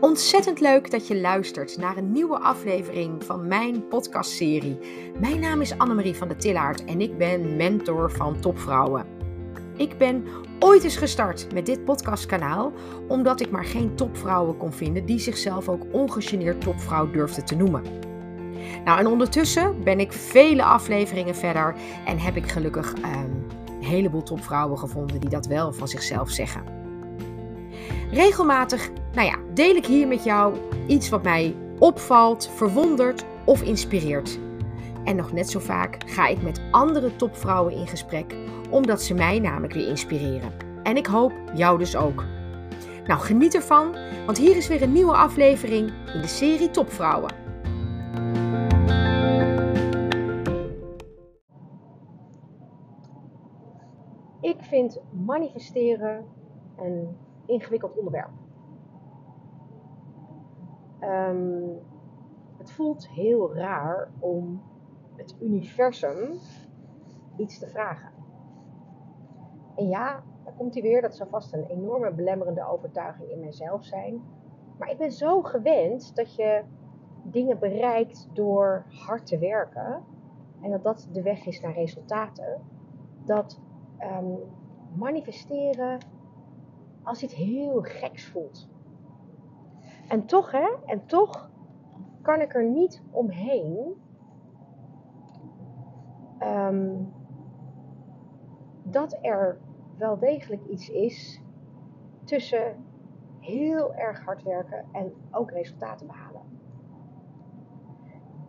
Ontzettend leuk dat je luistert naar een nieuwe aflevering van mijn podcastserie. Mijn naam is Annemarie van der Tillaert en ik ben mentor van topvrouwen. Ik ben ooit eens gestart met dit podcastkanaal omdat ik maar geen topvrouwen kon vinden die zichzelf ook ongegeneerd topvrouw durfden te noemen. Nou, en ondertussen ben ik vele afleveringen verder en heb ik gelukkig ehm, een heleboel topvrouwen gevonden die dat wel van zichzelf zeggen. Regelmatig deel ik hier met jou iets wat mij opvalt, verwondert of inspireert. En nog net zo vaak ga ik met andere topvrouwen in gesprek, omdat ze mij namelijk weer inspireren. En ik hoop jou dus ook. Nou, geniet ervan, want hier is weer een nieuwe aflevering in de serie Topvrouwen. Ik vind manifesteren een ingewikkeld onderwerp. Um, het voelt heel raar om het universum iets te vragen. En ja, daar komt hij weer. Dat zou vast een enorme belemmerende overtuiging in mijzelf zijn. Maar ik ben zo gewend dat je dingen bereikt door hard te werken. En dat dat de weg is naar resultaten. Dat um, manifesteren als iets heel geks voelt. En toch, hè, en toch kan ik er niet omheen um, dat er wel degelijk iets is tussen heel erg hard werken en ook resultaten behalen.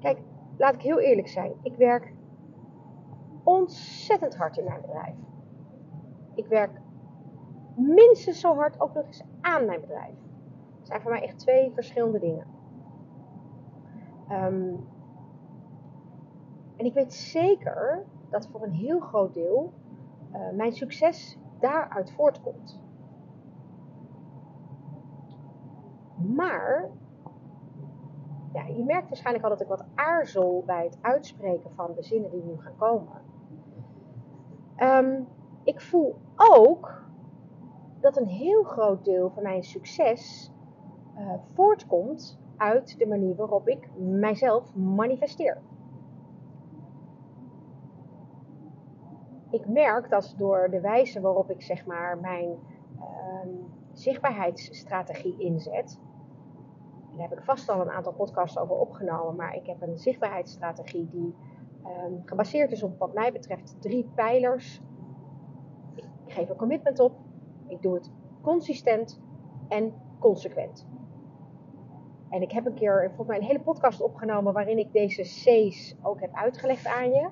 Kijk, laat ik heel eerlijk zijn. Ik werk ontzettend hard in mijn bedrijf. Ik werk minstens zo hard ook nog eens aan mijn bedrijf. Zijn voor mij echt twee verschillende dingen. Um, en ik weet zeker dat voor een heel groot deel uh, mijn succes daaruit voortkomt. Maar, ja, je merkt waarschijnlijk al dat ik wat aarzel bij het uitspreken van de zinnen die nu gaan komen. Um, ik voel ook dat een heel groot deel van mijn succes uh, voortkomt uit de manier waarop ik mijzelf manifesteer. Ik merk dat door de wijze waarop ik zeg maar mijn uh, zichtbaarheidsstrategie inzet. Daar heb ik vast al een aantal podcasts over opgenomen, maar ik heb een zichtbaarheidsstrategie die uh, gebaseerd is op wat mij betreft drie pijlers. Ik geef een commitment op, ik doe het consistent en consequent. En ik heb een keer volgens mij een hele podcast opgenomen waarin ik deze C's ook heb uitgelegd aan je.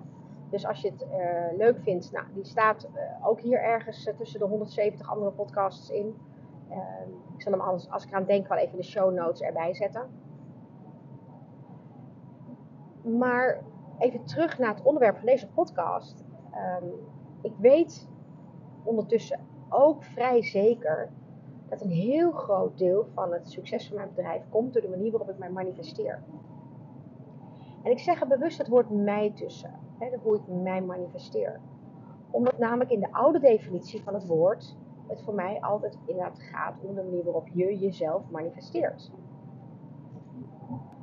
Dus als je het uh, leuk vindt, nou, die staat uh, ook hier ergens uh, tussen de 170 andere podcasts in. Ehm, ik zal hem anders, als ik eraan denk, wel even de show notes erbij zetten. Maar even terug naar het onderwerp van deze podcast. Um, ik weet ondertussen ook vrij zeker dat een heel groot deel van het succes van mijn bedrijf komt door de manier waarop ik mij manifesteer. En ik zeg er bewust het woord mij tussen, hè, hoe ik mij manifesteer. Omdat namelijk in de oude definitie van het woord het voor mij altijd inderdaad gaat om de manier waarop je jezelf manifesteert.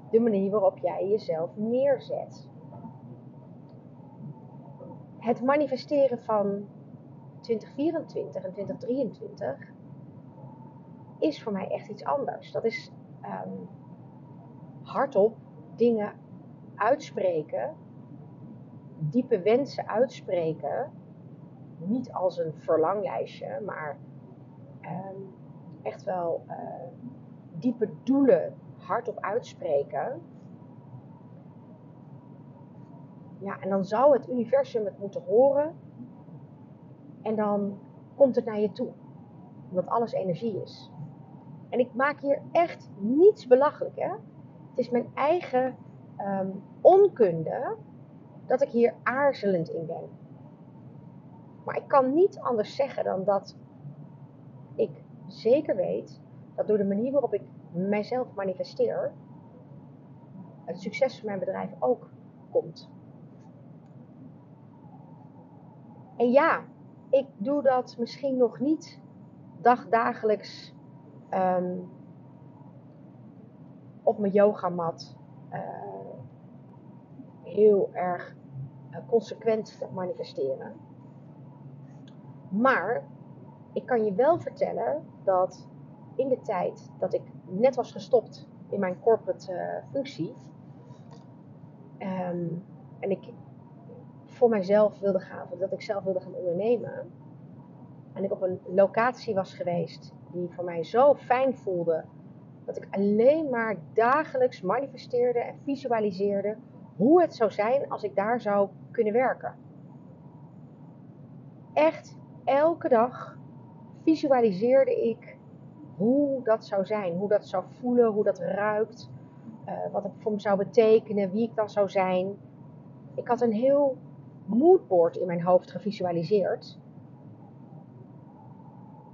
De manier waarop jij jezelf neerzet. Het manifesteren van 2024 en 2023 is voor mij echt iets anders. Dat is um, hardop dingen uitspreken, diepe wensen uitspreken. Niet als een verlanglijstje, maar um, echt wel uh, diepe doelen hardop uitspreken. Ja, en dan zou het universum het moeten horen. En dan komt het naar je toe. Omdat alles energie is. En ik maak hier echt niets belachelijk. Hè? Het is mijn eigen um, onkunde dat ik hier aarzelend in ben. Maar ik kan niet anders zeggen dan dat ik zeker weet dat door de manier waarop ik mijzelf manifesteer, het succes van mijn bedrijf ook komt. En ja, ik doe dat misschien nog niet dagdagelijks um, op mijn yogamat uh, heel erg uh, consequent te manifesteren. Maar ik kan je wel vertellen dat in de tijd dat ik net was gestopt in mijn corporate uh, functie. Um, en ik voor mijzelf wilde gaan, dat ik zelf wilde gaan ondernemen. En ik op een locatie was geweest die voor mij zo fijn voelde. Dat ik alleen maar dagelijks manifesteerde en visualiseerde hoe het zou zijn als ik daar zou kunnen werken. Echt elke dag visualiseerde ik hoe dat zou zijn, hoe dat zou voelen, hoe dat ruikt, uh, wat het voor me zou betekenen, wie ik dan zou zijn. Ik had een heel moodboard in mijn hoofd gevisualiseerd.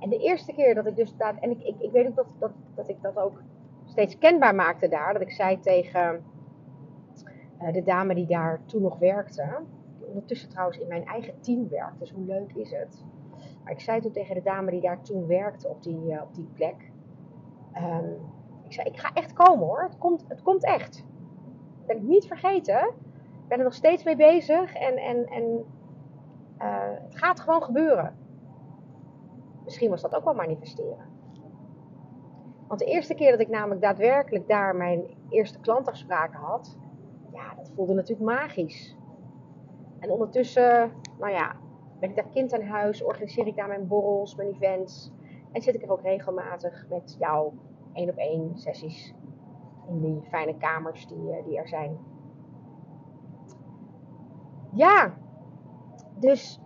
En de eerste keer dat ik dus daar, en ik, ik, ik weet ook dat, dat, dat ik dat ook steeds kenbaar maakte daar, dat ik zei tegen uh, de dame die daar toen nog werkte, ondertussen trouwens in mijn eigen team werkt, dus hoe leuk is het? Maar ik zei toen tegen de dame die daar toen werkte op die, uh, op die plek, um, ik zei, ik ga echt komen hoor, het komt, het komt echt. Dat ben ik niet vergeten, ik ben er nog steeds mee bezig en, en, en uh, het gaat gewoon gebeuren. Misschien was dat ook wel manifesteren. Want de eerste keer dat ik namelijk daadwerkelijk daar mijn eerste klantafspraken had, ja, dat voelde natuurlijk magisch. En ondertussen, nou ja, ben ik daar kind aan huis, organiseer ik daar mijn borrels, mijn events. En zit ik er ook regelmatig met jou één op één sessies in die fijne kamers die, eh, die er zijn. Ja, dus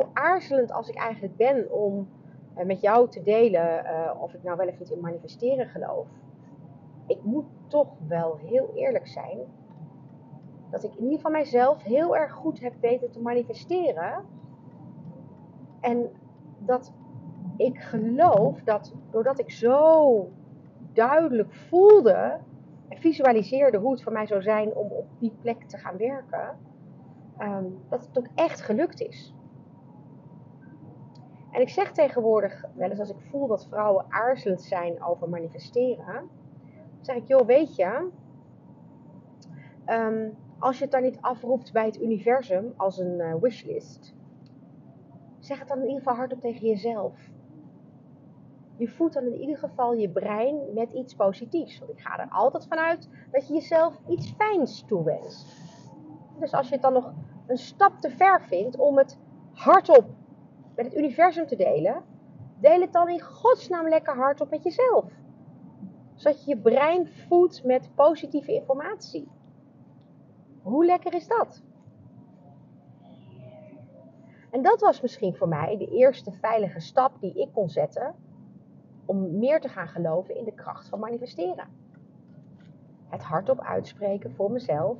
zo aarzelend als ik eigenlijk ben om uh, met jou te delen uh, of ik nou wel of niet in manifesteren geloof, ik moet toch wel heel eerlijk zijn dat ik in ieder geval mijzelf heel erg goed heb weten te manifesteren. En dat ik geloof dat doordat ik zo duidelijk voelde en visualiseerde hoe het voor mij zou zijn om op die plek te gaan werken, um, dat het ook echt gelukt is. En ik zeg tegenwoordig wel eens als ik voel dat vrouwen aarzelend zijn over manifesteren, zeg ik, joh, weet je, um, als je het dan niet afroept bij het universum als een uh, wishlist, zeg het dan in ieder geval hardop tegen jezelf. Je voedt dan in ieder geval je brein met iets positiefs. Want ik ga er altijd vanuit dat je jezelf iets fijns toewenst. Dus als je het dan nog een stap te ver vindt om het hardop met het universum te delen, deel het dan in godsnaam lekker hardop met jezelf. Zodat je je brein voedt met positieve informatie. Hoe lekker is dat? En dat was misschien voor mij de eerste veilige stap die ik kon zetten om meer te gaan geloven in de kracht van manifesteren. Het hardop uitspreken voor mezelf.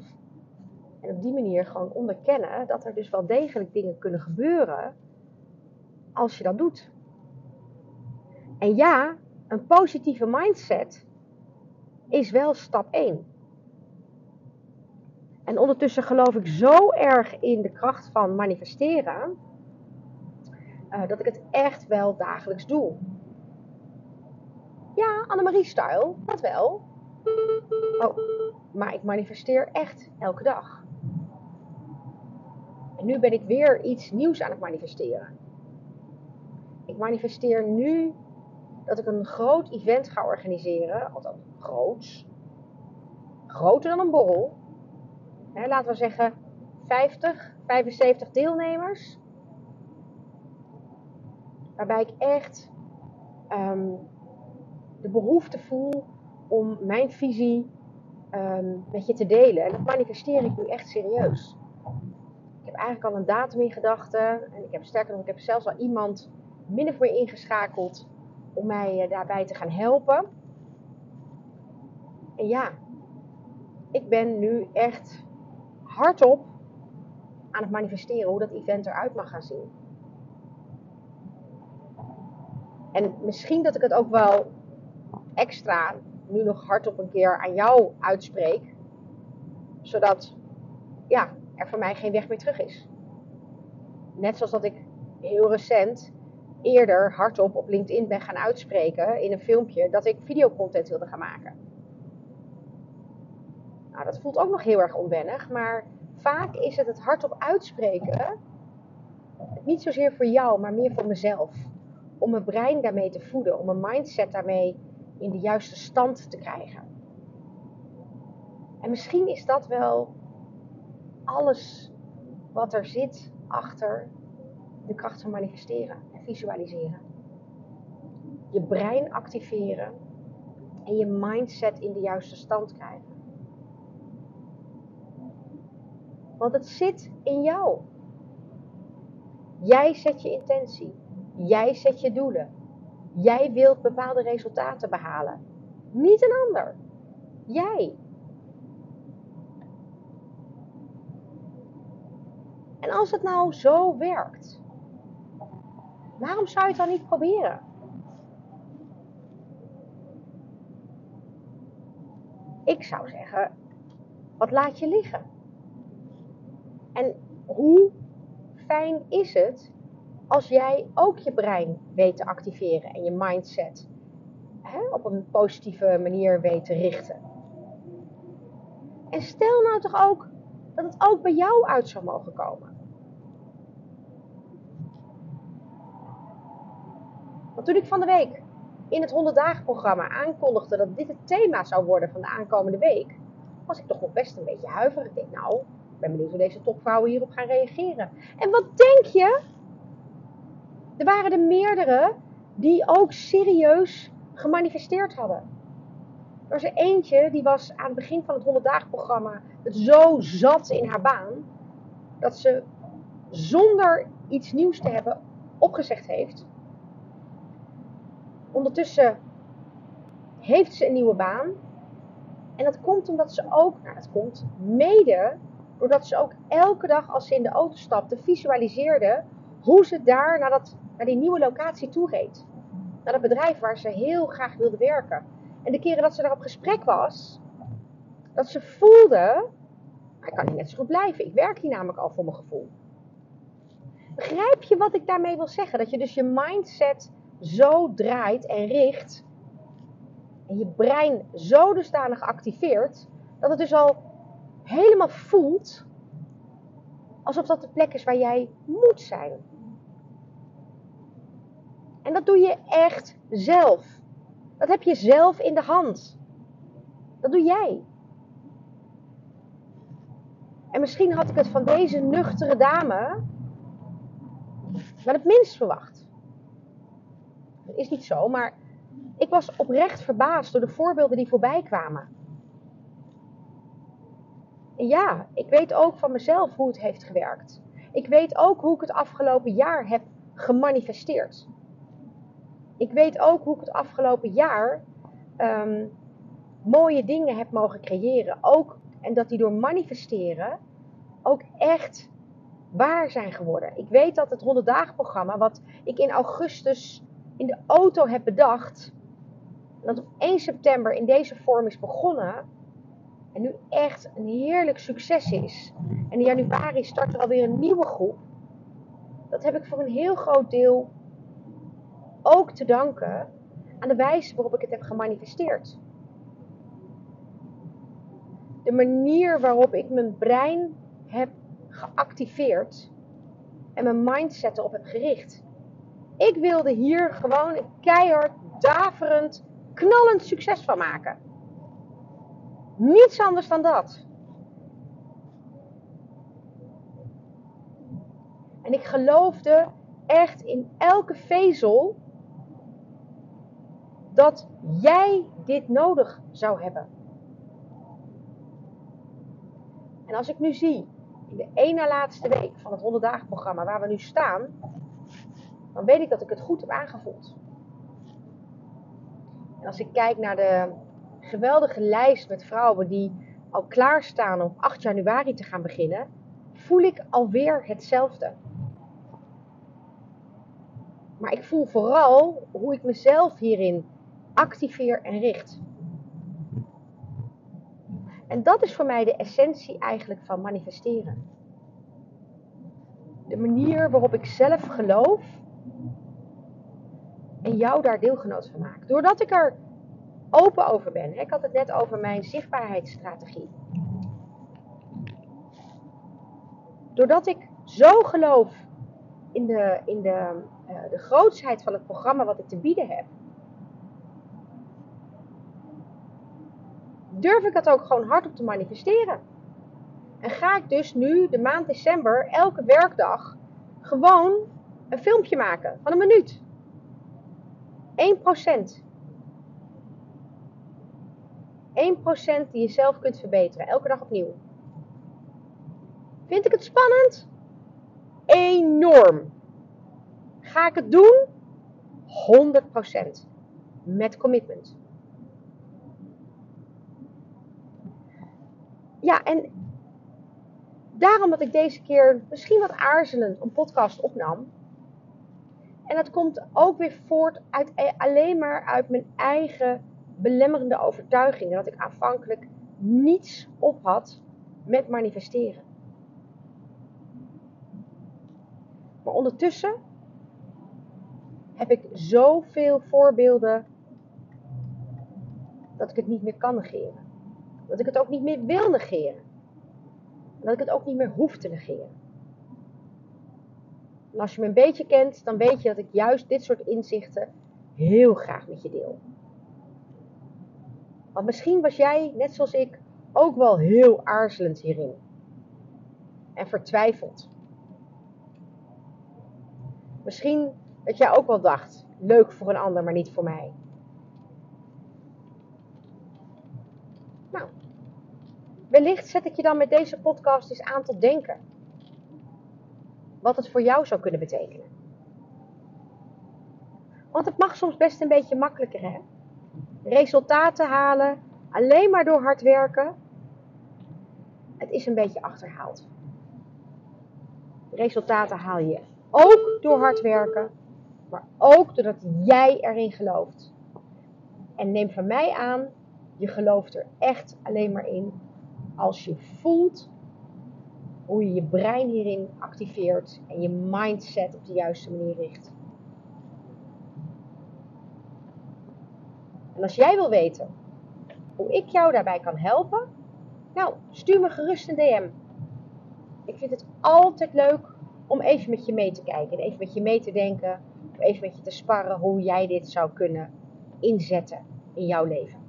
En op die manier gewoon onderkennen dat er dus wel degelijk dingen kunnen gebeuren als je dat doet. En ja, een positieve mindset is wel stap 1. En ondertussen geloof ik zo erg in de kracht van manifesteren, uh, dat ik het echt wel dagelijks doe. Ja, Annemarie-style, dat wel. Oh, maar ik manifesteer echt elke dag. En nu ben ik weer iets nieuws aan het manifesteren. Ik manifesteer nu dat ik een groot event ga organiseren. Althans, groots. Groter dan een borrel hè, laten we zeggen 50, 75 deelnemers. Waarbij ik echt um, de behoefte voel om mijn visie um, met je te delen. En dat manifesteer ik nu echt serieus. Ik heb eigenlijk al een datum in gedachten. En ik heb sterker nog, ik heb zelfs al iemand min of meer ingeschakeld om mij uh, daarbij te gaan helpen. En ja, ik ben nu echt hardop aan het manifesteren hoe dat event eruit mag gaan zien. En misschien dat ik het ook wel extra nu nog hardop een keer aan jou uitspreek. Zodat ja, er voor mij geen weg meer terug is. Net zoals dat ik heel recent eerder hardop op LinkedIn ben gaan uitspreken in een filmpje dat ik videocontent wilde gaan maken. Nou, dat voelt ook nog heel erg onwennig, maar vaak is het het hardop uitspreken niet zozeer voor jou, maar meer voor mezelf. Om mijn brein daarmee te voeden, om mijn mindset daarmee in de juiste stand te krijgen. En misschien is dat wel alles wat er zit achter de kracht van manifesteren en visualiseren. Je brein activeren en je mindset in de juiste stand krijgen. Want het zit in jou. Jij zet je intentie. Jij zet je doelen. Jij wilt bepaalde resultaten behalen. Niet een ander. Jij. En als het nou zo werkt, waarom zou je het dan niet proberen? Ik zou zeggen, wat laat je liggen? En hoe fijn is het als jij ook je brein weet te activeren en je mindset hè, op een positieve manier weet te richten? En stel nou toch ook dat het ook bij jou uit zou mogen komen. Want toen ik van de week in het 100 dagen programma aankondigde dat dit het thema zou worden van de aankomende week, was ik toch nog best een beetje huiverig. Ik denk, nou, ik ben benieuwd hoe deze topvrouwen hierop gaan reageren. En wat denk je? Er waren er meerdere die ook serieus gemanifesteerd hadden. Er was er eentje die was aan het begin van het 100 dagen programma het zo zat in haar baan dat ze zonder iets nieuws te hebben opgezegd heeft Ondertussen heeft ze een nieuwe baan. En dat komt omdat ze ook, nou komt mede doordat ze ook elke dag als ze in de auto stapte visualiseerde hoe ze daar naar, dat, naar die nieuwe locatie toe reed. Naar dat bedrijf waar ze heel graag wilde werken. En de keren dat ze daar op gesprek was, dat ze voelde, ik kan hier net zo goed blijven. Ik werk hier namelijk al voor mijn gevoel. Begrijp je wat ik daarmee wil zeggen? Dat je dus je mindset zo draait en richt. En je brein zo dusdanig activeert. Dat het dus al helemaal voelt. Alsof dat de plek is waar jij moet zijn. En dat doe je echt zelf. Dat heb je zelf in de hand. Dat doe jij. En misschien had ik het van deze nuchtere dame wel het minst verwacht. Is niet zo, maar ik was oprecht verbaasd door de voorbeelden die voorbij kwamen. En ja, ik weet ook van mezelf hoe het heeft gewerkt. Ik weet ook hoe ik het afgelopen jaar heb gemanifesteerd. Ik weet ook hoe ik het afgelopen jaar um, mooie dingen heb mogen creëren. Ook, en dat die door manifesteren ook echt waar zijn geworden. Ik weet dat het 100 dagen programma, wat ik in augustus in de auto heb bedacht. Dat op 1 september in deze vorm is begonnen. En nu echt een heerlijk succes is. En in januari start er alweer een nieuwe groep. Dat heb ik voor een heel groot deel ook te danken aan de wijze waarop ik het heb gemanifesteerd. De manier waarop ik mijn brein heb geactiveerd en mijn mindset erop heb gericht. Ik wilde hier gewoon keihard, daverend, knallend succes van maken. Niets anders dan dat. En ik geloofde echt in elke vezel dat jij dit nodig zou hebben. En als ik nu zie, in de ene laatste week van het 100 dagen programma waar we nu staan, dan weet ik dat ik het goed heb aangevoeld. En als ik kijk naar de geweldige lijst met vrouwen die al klaarstaan om 8 januari te gaan beginnen, voel ik alweer hetzelfde. Maar ik voel vooral hoe ik mezelf hierin activeer en richt. En dat is voor mij de essentie eigenlijk van manifesteren. De manier waarop ik zelf geloof en jou daar deelgenoot van maak. Doordat ik er open over ben. Ik had het net over mijn zichtbaarheidsstrategie. Doordat ik zo geloof in de, in de, uh, de grootsheid van het programma wat ik te bieden heb, durf ik dat ook gewoon hardop te manifesteren. En ga ik dus nu, de maand december, elke werkdag gewoon een filmpje maken van een minuut. 1%. 1% die je zelf kunt verbeteren, elke dag opnieuw. Vind ik het spannend? Enorm. Ga ik het doen? 100%. Met commitment. Ja, en daarom dat ik deze keer misschien wat aarzelend een podcast opnam. En dat komt ook weer voort uit e- alleen maar uit mijn eigen belemmerende overtuigingen. Dat ik aanvankelijk niets op had met manifesteren. Maar ondertussen heb ik zoveel voorbeelden dat ik het niet meer kan negeren. Dat ik het ook niet meer wil negeren. Dat ik het ook niet meer hoef te negeren. En als je me een beetje kent, dan weet je dat ik juist dit soort inzichten heel graag met je deel. Want misschien was jij, net zoals ik, ook wel heel aarzelend hierin. En vertwijfeld. Misschien dat jij ook wel dacht: leuk voor een ander, maar niet voor mij. Nou, wellicht zet ik je dan met deze podcast eens aan tot denken. Wat het voor jou zou kunnen betekenen. Want het mag soms best een beetje makkelijker, hè? Resultaten halen alleen maar door hard werken. Het is een beetje achterhaald. Resultaten haal je ook door hard werken, maar ook doordat jij erin gelooft. En neem van mij aan, je gelooft er echt alleen maar in als je voelt hoe je je brein hierin activeert en je mindset op de juiste manier richt. En als jij wil weten hoe ik jou daarbij kan helpen, nou, stuur me gerust een DM. Ik vind het altijd leuk om even met je mee te kijken en even met je mee te denken, of even met je te sparren hoe jij dit zou kunnen inzetten in jouw leven.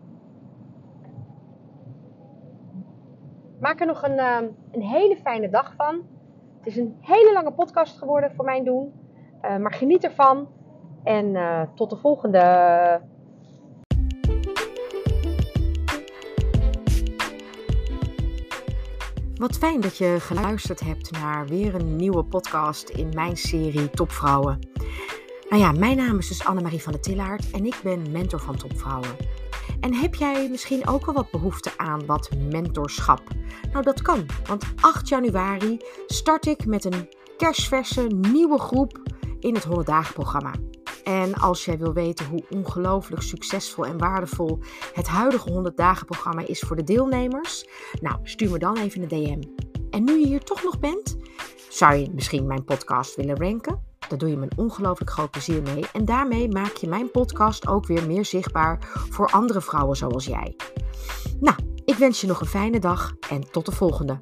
Maak er nog een, uh, een hele fijne dag van. Het is een hele lange podcast geworden voor mijn doen. Uh, maar geniet ervan. En uh, tot de volgende. Wat fijn dat je geluisterd hebt naar weer een nieuwe podcast in mijn serie Topvrouwen. Nou ja, mijn naam is dus Annemarie van der Tillaert en ik ben mentor van Topvrouwen. En heb jij misschien ook wel wat behoefte aan wat mentorschap? Nou, dat kan, want 8 januari start ik met een kerstverse nieuwe groep in het 100 dagen programma. En als jij wil weten hoe ongelooflijk succesvol en waardevol het huidige 100 dagen programma is voor de deelnemers, nou stuur me dan even een DM. En nu je hier toch nog bent, zou je misschien mijn podcast willen ranken? Daar doe je me een ongelooflijk groot plezier mee. En daarmee maak je mijn podcast ook weer meer zichtbaar voor andere vrouwen zoals jij. Nou, ik wens je nog een fijne dag en tot de volgende.